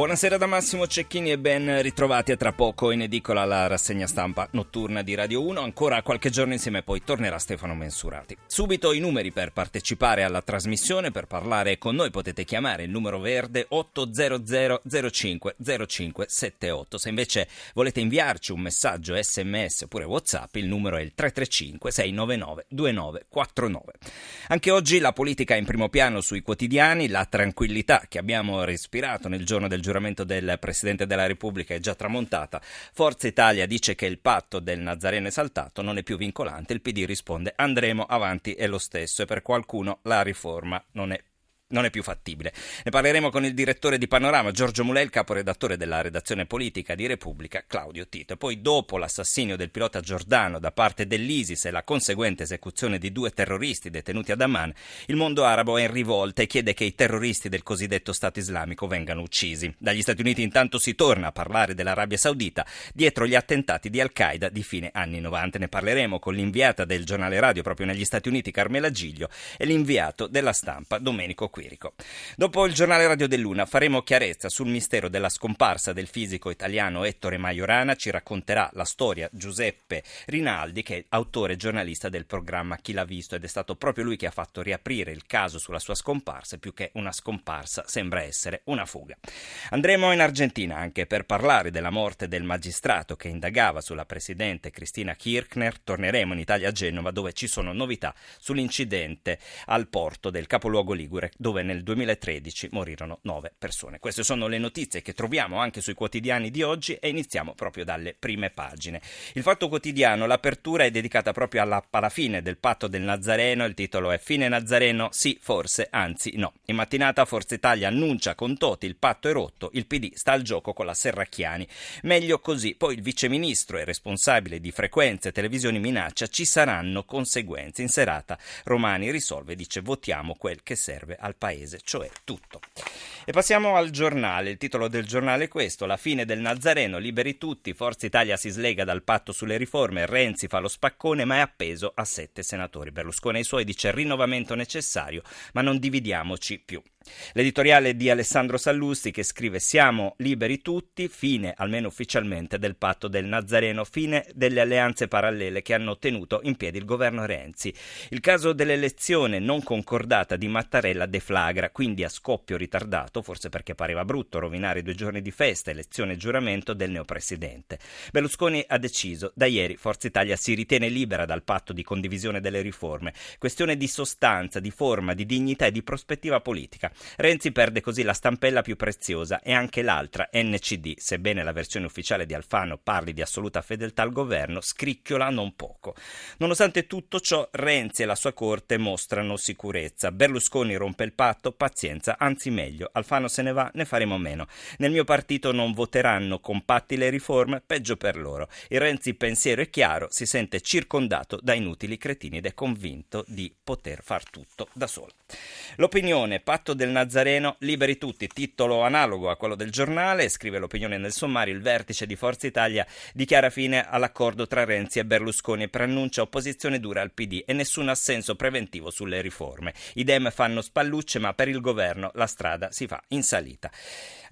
Buonasera da Massimo Cecchini e ben ritrovati a tra poco in edicola la rassegna stampa notturna di Radio 1. Ancora qualche giorno insieme poi tornerà Stefano Mensurati. Subito i numeri per partecipare alla trasmissione, per parlare con noi potete chiamare il numero verde 800 05 05 78. Se invece volete inviarci un messaggio sms oppure whatsapp il numero è il 335 699 2949. Anche oggi la politica è in primo piano sui quotidiani, la tranquillità che abbiamo respirato nel giorno del giuramento del Presidente della Repubblica è già tramontata. Forza Italia dice che il patto del Nazareno saltato, non è più vincolante. Il PD risponde andremo avanti è lo stesso e per qualcuno la riforma non è non è più fattibile. Ne parleremo con il direttore di Panorama, Giorgio Mulè, il caporedattore della redazione politica di Repubblica, Claudio Tito. E poi, dopo l'assassinio del pilota Giordano da parte dell'ISIS e la conseguente esecuzione di due terroristi detenuti ad Amman, il mondo arabo è in rivolta e chiede che i terroristi del cosiddetto Stato islamico vengano uccisi. Dagli Stati Uniti intanto si torna a parlare dell'Arabia Saudita dietro gli attentati di Al-Qaeda di fine anni 90. Ne parleremo con l'inviata del giornale radio proprio negli Stati Uniti, Carmela Giglio, e l'inviato della stampa, Domenico Qui. Quirico. Dopo il giornale Radio dell'Una faremo chiarezza sul mistero della scomparsa del fisico italiano Ettore Majorana, ci racconterà la storia Giuseppe Rinaldi che è autore e giornalista del programma Chi l'ha visto ed è stato proprio lui che ha fatto riaprire il caso sulla sua scomparsa, più che una scomparsa sembra essere una fuga. Andremo in Argentina anche per parlare della morte del magistrato che indagava sulla presidente Cristina Kirchner, torneremo in Italia a Genova dove ci sono novità sull'incidente al porto del capoluogo Ligure dove dove nel 2013 morirono nove persone. Queste sono le notizie che troviamo anche sui quotidiani di oggi e iniziamo proprio dalle prime pagine. Il Fatto Quotidiano, l'apertura è dedicata proprio alla, alla fine del patto del Nazareno, il titolo è Fine Nazareno, sì, forse, anzi no. In mattinata Forza Italia annuncia con Toti il patto è rotto, il PD sta al gioco con la Serracchiani. Meglio così, poi il viceministro e responsabile di frequenze e televisioni minaccia ci saranno conseguenze. In serata Romani risolve, dice votiamo quel che serve al paese cioè tutto. E passiamo al giornale. Il titolo del giornale è questo: La fine del Nazareno, liberi tutti. Forza Italia si slega dal patto sulle riforme. Renzi fa lo spaccone, ma è appeso a sette senatori. Berlusconi ai suoi dice rinnovamento necessario, ma non dividiamoci più. L'editoriale di Alessandro Sallusti che scrive Siamo liberi tutti, fine almeno ufficialmente del patto del Nazareno, fine delle alleanze parallele che hanno tenuto in piedi il governo Renzi. Il caso dell'elezione non concordata di Mattarella deflagra, quindi a scoppio ritardato, forse perché pareva brutto rovinare due giorni di festa, elezione e giuramento del neopresidente. Berlusconi ha deciso, da ieri Forza Italia si ritiene libera dal patto di condivisione delle riforme, questione di sostanza, di forma, di dignità e di prospettiva politica. Renzi perde così la stampella più preziosa e anche l'altra, NCD, sebbene la versione ufficiale di Alfano parli di assoluta fedeltà al governo, scricchiola non poco. Nonostante tutto ciò, Renzi e la sua corte mostrano sicurezza. Berlusconi rompe il patto, pazienza, anzi meglio, Alfano se ne va, ne faremo meno. Nel mio partito non voteranno compatti le riforme, peggio per loro. Il Renzi pensiero è chiaro, si sente circondato da inutili cretini ed è convinto di poter far tutto da solo. L'opinione, patto del Nazareno, liberi tutti, titolo analogo a quello del giornale, scrive l'opinione nel sommario, il vertice di Forza Italia dichiara fine all'accordo tra Renzi e Berlusconi e preannuncia opposizione dura al PD e nessun assenso preventivo sulle riforme. I Dem fanno spallucce ma per il governo la strada si fa in salita.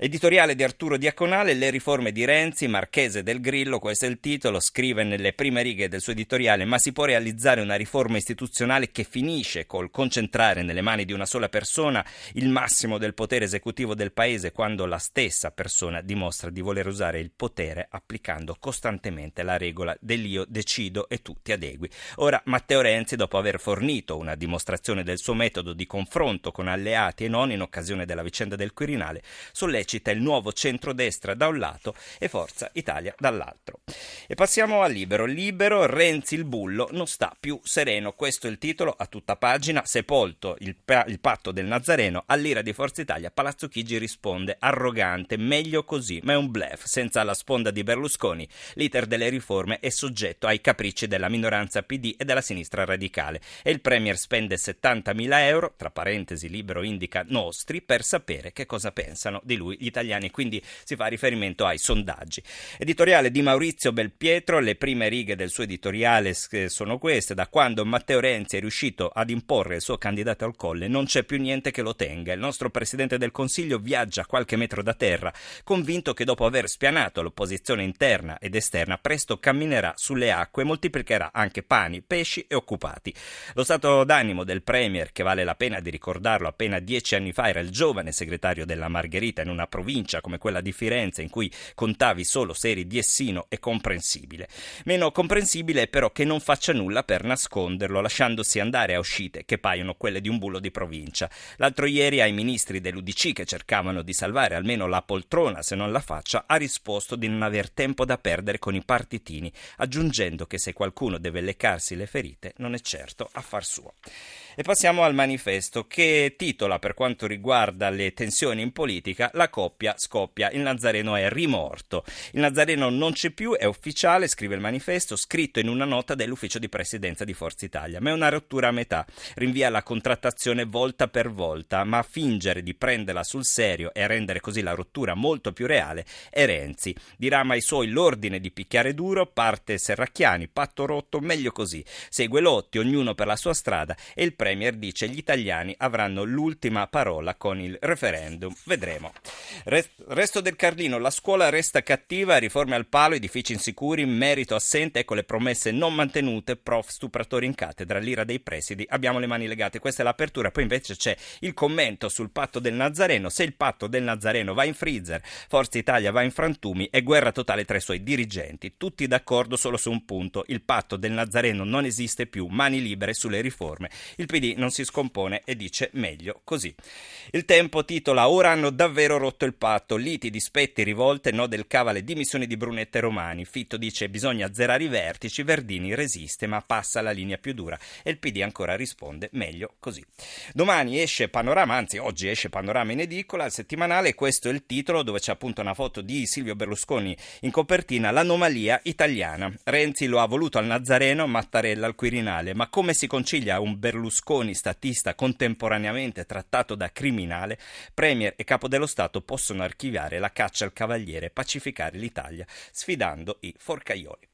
Editoriale di Arturo Diaconale, le riforme di Renzi, Marchese del Grillo, questo è il titolo, scrive nelle prime righe del suo editoriale, ma si può realizzare una riforma istituzionale che finisce col concentrare nelle mani di una sola persona il massimo del potere esecutivo del paese quando la stessa persona dimostra di voler usare il potere applicando costantemente la regola dell'io decido e tu ti adegui. Ora Matteo Renzi, dopo aver fornito una dimostrazione del suo metodo di confronto con alleati e non in occasione della vicenda del Quirinale, sollecita il nuovo centrodestra da un lato e Forza Italia dall'altro. E passiamo a Libero. Libero, Renzi il bullo non sta più sereno. Questo è il titolo a tutta pagina. Sepolto il, il patto del Nazareno All'ira di Forza Italia Palazzo Chigi risponde arrogante, meglio così, ma è un blef, senza la sponda di Berlusconi. L'iter delle riforme è soggetto ai capricci della minoranza PD e della sinistra radicale e il Premier spende 70.000 euro, tra parentesi libero indica nostri, per sapere che cosa pensano di lui gli italiani, quindi si fa riferimento ai sondaggi. Editoriale di Maurizio Belpietro, le prime righe del suo editoriale sono queste, da quando Matteo Renzi è riuscito ad imporre il suo candidato al colle non c'è più niente che lo tenga. Il nostro Presidente del Consiglio viaggia qualche metro da terra, convinto che dopo aver spianato l'opposizione interna ed esterna, presto camminerà sulle acque e moltiplicherà anche pani, pesci e occupati. Lo stato d'animo del Premier, che vale la pena di ricordarlo, appena dieci anni fa era il giovane segretario della Margherita in una provincia come quella di Firenze, in cui contavi solo seri di Essino, è comprensibile. Meno comprensibile è però che non faccia nulla per nasconderlo, lasciandosi andare a uscite che paiono quelle di un bullo di provincia. L'altro ieri ai ministri dell'UDC che cercavano di salvare almeno la poltrona, se non la faccia, ha risposto di non aver tempo da perdere con i partitini, aggiungendo che se qualcuno deve leccarsi le ferite non è certo affar suo. E passiamo al manifesto che titola per quanto riguarda le tensioni in politica La coppia scoppia, il Nazareno è rimorto. Il Nazareno non c'è più, è ufficiale, scrive il manifesto, scritto in una nota dell'ufficio di presidenza di Forza Italia, ma è una rottura a metà. Rinvia la contrattazione volta per volta, ma fingere di prenderla sul serio e rendere così la rottura molto più reale è Renzi. Dirama ai suoi l'ordine di picchiare duro, parte Serracchiani, patto rotto, meglio così. Segue Lotti, ognuno per la sua strada e il Premier dice gli italiani avranno l'ultima parola con il referendum. Vedremo. Resto del Carlino, la scuola resta cattiva, riforme al palo, edifici insicuri, merito assente, ecco le promesse non mantenute, prof stupratori in cattedra, l'ira dei presidi, abbiamo le mani legate. Questa è l'apertura, poi invece c'è il commento sul patto del Nazareno. Se il patto del Nazareno va in freezer, Forza Italia va in frantumi e guerra totale tra i suoi dirigenti. Tutti d'accordo solo su un punto, il patto del Nazareno non esiste più, mani libere sulle riforme. Il PD non si scompone e dice meglio così. Il tempo titola Ora hanno davvero rotto il patto, liti, dispetti, rivolte, no del cavale, dimissioni di Brunetta e Romani. Fitto dice bisogna azzerare i vertici, Verdini resiste ma passa la linea più dura e il PD ancora risponde meglio così. Domani esce Panorama, anzi oggi esce Panorama in edicola, il settimanale, questo è il titolo dove c'è appunto una foto di Silvio Berlusconi in copertina, l'anomalia italiana. Renzi lo ha voluto al Nazareno, Mattarella al Quirinale, ma come si concilia un Berlusconi Berlusconi, statista contemporaneamente trattato da criminale, Premier e Capo dello Stato possono archiviare la caccia al cavaliere e pacificare l'Italia, sfidando i forcaioli.